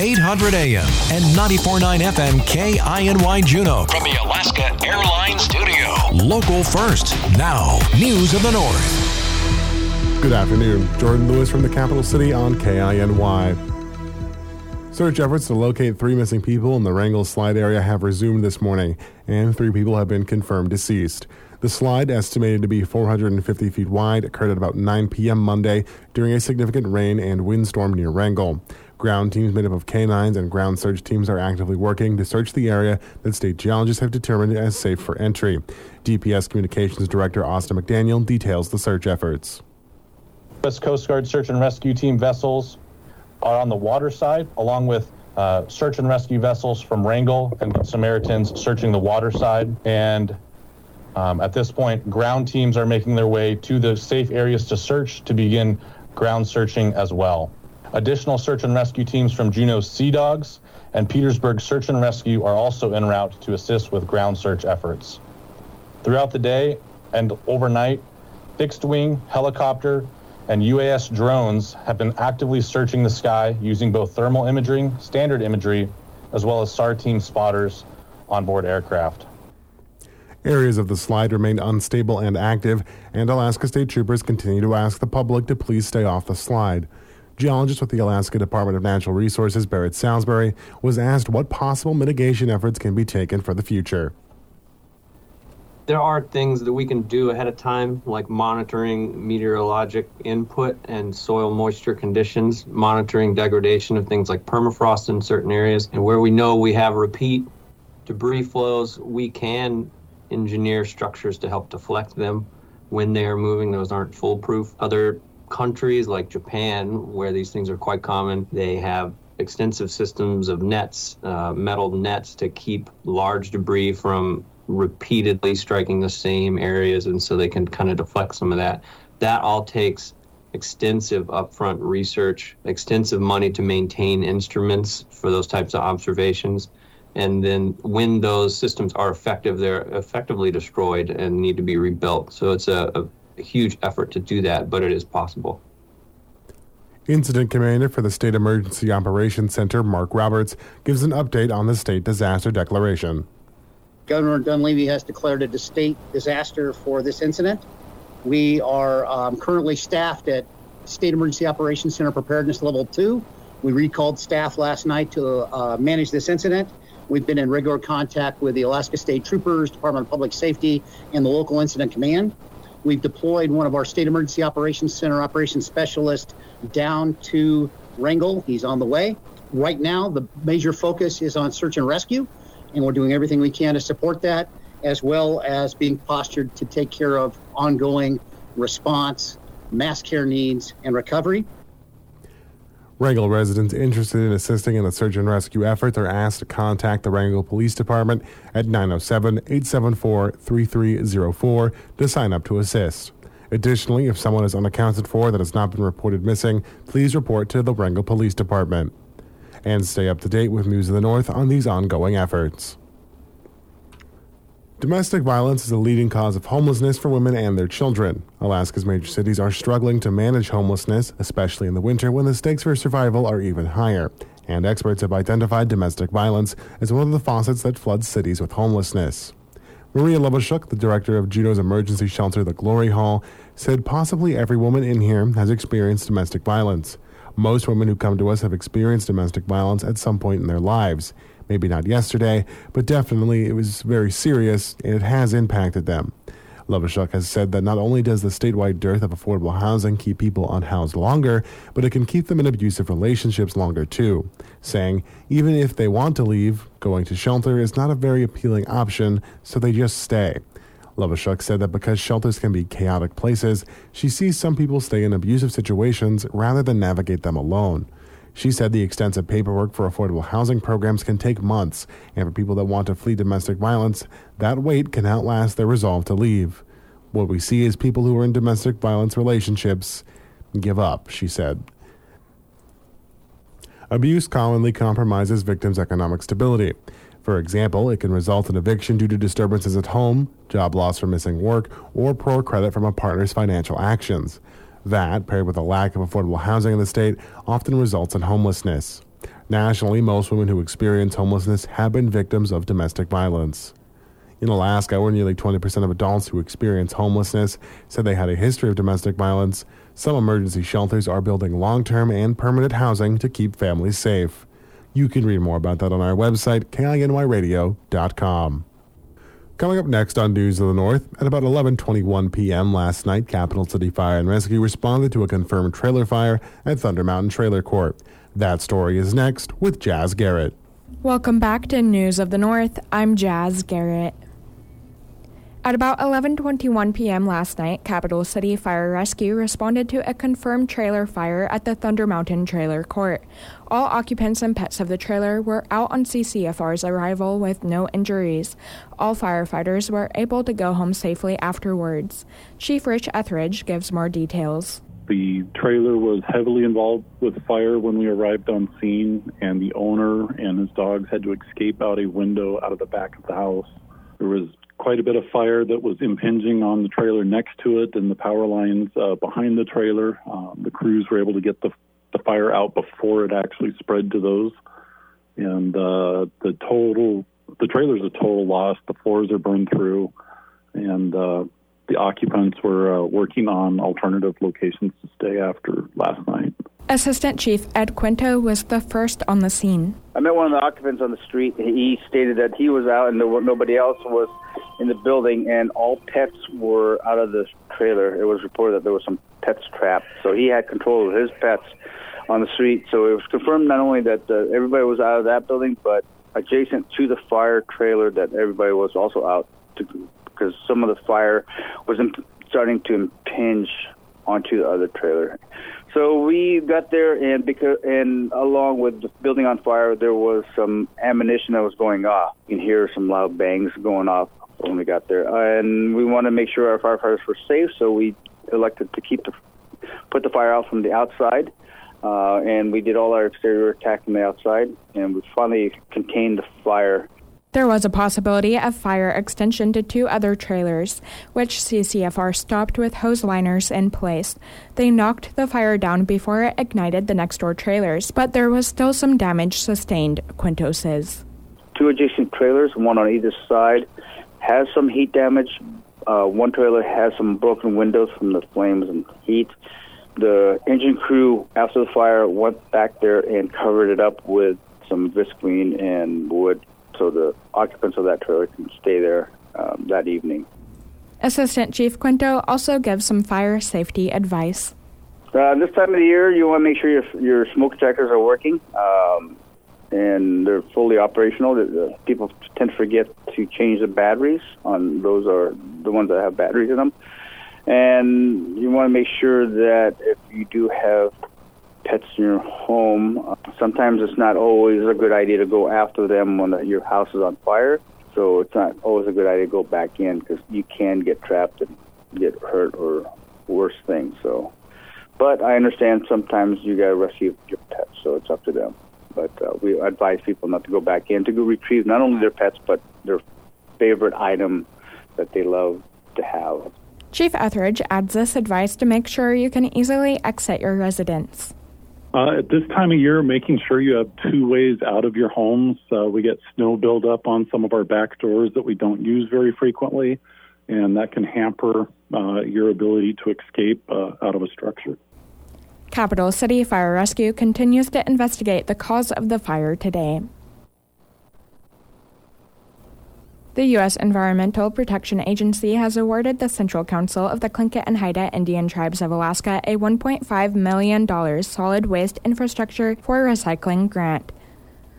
800 AM and 94.9 FM KINY Juneau. from the Alaska Airlines Studio. Local first. Now, News of the North. Good afternoon. Jordan Lewis from the capital city on KINY. Search efforts to locate three missing people in the Wrangell slide area have resumed this morning, and three people have been confirmed deceased. The slide, estimated to be 450 feet wide, occurred at about 9 p.m. Monday during a significant rain and windstorm near Wrangell. Ground teams made up of canines and ground search teams are actively working to search the area that state geologists have determined as safe for entry. DPS Communications Director Austin McDaniel details the search efforts. U.S. Coast Guard search and rescue team vessels are on the water side, along with uh, search and rescue vessels from Wrangell and Samaritans searching the water side. And um, at this point, ground teams are making their way to the safe areas to search to begin ground searching as well. Additional search and rescue teams from Juneau Sea Dogs and Petersburg Search and Rescue are also en route to assist with ground search efforts. Throughout the day and overnight, fixed wing, helicopter, and UAS drones have been actively searching the sky using both thermal imaging, standard imagery, as well as SAR team spotters on board aircraft. Areas of the slide remain unstable and active, and Alaska State Troopers continue to ask the public to please stay off the slide. Geologist with the Alaska Department of Natural Resources, Barrett Salisbury, was asked what possible mitigation efforts can be taken for the future. There are things that we can do ahead of time, like monitoring meteorologic input and soil moisture conditions, monitoring degradation of things like permafrost in certain areas. And where we know we have repeat debris flows, we can engineer structures to help deflect them when they are moving. Those aren't foolproof. Other countries like Japan, where these things are quite common, they have extensive systems of nets, uh, metal nets to keep large debris from repeatedly striking the same areas, and so they can kind of deflect some of that. That all takes extensive upfront research, extensive money to maintain instruments for those types of observations and then when those systems are effective, they're effectively destroyed and need to be rebuilt. So it's a, a huge effort to do that, but it is possible. Incident Commander for the State Emergency Operations Center, Mark Roberts, gives an update on the state disaster declaration. Governor Dunleavy has declared a state disaster for this incident. We are um, currently staffed at State Emergency Operations Center Preparedness Level 2. We recalled staff last night to uh, manage this incident. We've been in regular contact with the Alaska State Troopers, Department of Public Safety, and the local incident command. We've deployed one of our State Emergency Operations Center operations specialists down to Wrangell. He's on the way. Right now, the major focus is on search and rescue, and we're doing everything we can to support that, as well as being postured to take care of ongoing response, mass care needs, and recovery. Wrangell residents interested in assisting in the search and rescue efforts are asked to contact the Wrangell Police Department at 907 874 3304 to sign up to assist. Additionally, if someone is unaccounted for that has not been reported missing, please report to the Wrangell Police Department. And stay up to date with News of the North on these ongoing efforts. Domestic violence is a leading cause of homelessness for women and their children. Alaska's major cities are struggling to manage homelessness, especially in the winter when the stakes for survival are even higher. And experts have identified domestic violence as one of the faucets that floods cities with homelessness. Maria Lovishchuk, the director of Juneau's emergency shelter, the Glory Hall, said possibly every woman in here has experienced domestic violence. Most women who come to us have experienced domestic violence at some point in their lives maybe not yesterday, but definitely it was very serious and it has impacted them. Lovishchuk has said that not only does the statewide dearth of affordable housing keep people unhoused longer, but it can keep them in abusive relationships longer too, saying even if they want to leave, going to shelter is not a very appealing option, so they just stay. Lovishchuk said that because shelters can be chaotic places, she sees some people stay in abusive situations rather than navigate them alone. She said the extensive paperwork for affordable housing programs can take months, and for people that want to flee domestic violence, that wait can outlast their resolve to leave. What we see is people who are in domestic violence relationships give up, she said. Abuse commonly compromises victims' economic stability. For example, it can result in eviction due to disturbances at home, job loss from missing work, or poor credit from a partner's financial actions. That, paired with a lack of affordable housing in the state, often results in homelessness. Nationally, most women who experience homelessness have been victims of domestic violence. In Alaska, where nearly 20% of adults who experience homelessness said they had a history of domestic violence, some emergency shelters are building long term and permanent housing to keep families safe. You can read more about that on our website, kinyradio.com. Coming up next on News of the North, at about 11:21 p.m. last night, Capital City Fire and Rescue responded to a confirmed trailer fire at Thunder Mountain Trailer Court. That story is next with Jasz Garrett. Welcome back to News of the North. I'm Jasz Garrett. At about 11:21 p.m. last night, Capital City Fire Rescue responded to a confirmed trailer fire at the Thunder Mountain Trailer Court. All occupants and pets of the trailer were out on CCFR's arrival with no injuries. All firefighters were able to go home safely afterwards. Chief Rich Etheridge gives more details. The trailer was heavily involved with fire when we arrived on scene, and the owner and his dogs had to escape out a window out of the back of the house. There was quite a bit of fire that was impinging on the trailer next to it and the power lines uh, behind the trailer. Um, the crews were able to get the, the fire out before it actually spread to those. And uh, the total, the trailer's a total loss. The floors are burned through, and uh, the occupants were uh, working on alternative locations to stay after last night. Assistant Chief Ed Quinto was the first on the scene. I met one of the occupants on the street. He stated that he was out and there were, nobody else was in the building, and all pets were out of the trailer. It was reported that there was some pets trapped, so he had control of his pets on the street. So it was confirmed not only that uh, everybody was out of that building, but adjacent to the fire trailer that everybody was also out to, because some of the fire was imp- starting to impinge onto the other trailer. So we got there, and because and along with the building on fire, there was some ammunition that was going off. You can hear some loud bangs going off when we got there, and we wanted to make sure our firefighters were safe. So we elected to keep the put the fire out from the outside, uh, and we did all our exterior attack from the outside, and we finally contained the fire there was a possibility of fire extension to two other trailers, which CCFR stopped with hose liners in place. They knocked the fire down before it ignited the next door trailers, but there was still some damage sustained, Quinto says. Two adjacent trailers, one on either side, has some heat damage. Uh, one trailer has some broken windows from the flames and heat. The engine crew, after the fire, went back there and covered it up with some visqueen and wood so the occupants of that trailer can stay there um, that evening. Assistant Chief Quinto also gives some fire safety advice. Uh, this time of the year, you want to make sure your, your smoke detectors are working um, and they're fully operational. The, people tend to forget to change the batteries on those are the ones that have batteries in them. And you want to make sure that if you do have pets in your home. Sometimes it's not always a good idea to go after them when the, your house is on fire. So it's not always a good idea to go back in because you can get trapped and get hurt or worse things. So, but I understand sometimes you got to rescue your pets, so it's up to them. But uh, we advise people not to go back in to go retrieve not only their pets but their favorite item that they love to have. Chief Etheridge adds this advice to make sure you can easily exit your residence. Uh, at this time of year, making sure you have two ways out of your homes. Uh, we get snow buildup on some of our back doors that we don't use very frequently, and that can hamper uh, your ability to escape uh, out of a structure. Capital City Fire Rescue continues to investigate the cause of the fire today. The U.S. Environmental Protection Agency has awarded the Central Council of the Tlingit and Haida Indian Tribes of Alaska a $1.5 million solid waste infrastructure for recycling grant.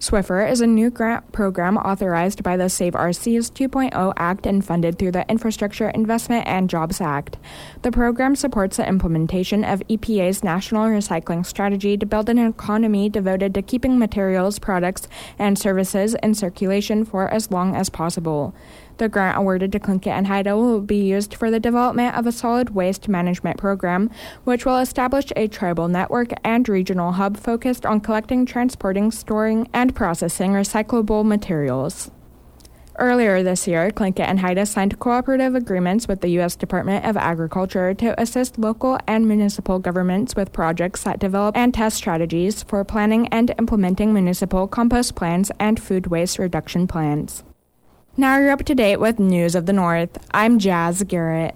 SWIFR is a new grant program authorized by the Save Seas 2.0 Act and funded through the Infrastructure Investment and Jobs Act. The program supports the implementation of EPA's national recycling strategy to build an economy devoted to keeping materials, products, and services in circulation for as long as possible. The grant awarded to Tlingit and Haida will be used for the development of a solid waste management program, which will establish a tribal network and regional hub focused on collecting, transporting, storing, and processing recyclable materials. Earlier this year, Tlingit and Haida signed cooperative agreements with the U.S. Department of Agriculture to assist local and municipal governments with projects that develop and test strategies for planning and implementing municipal compost plans and food waste reduction plans. Now you're up to date with News of the North. I'm Jasz Garrett.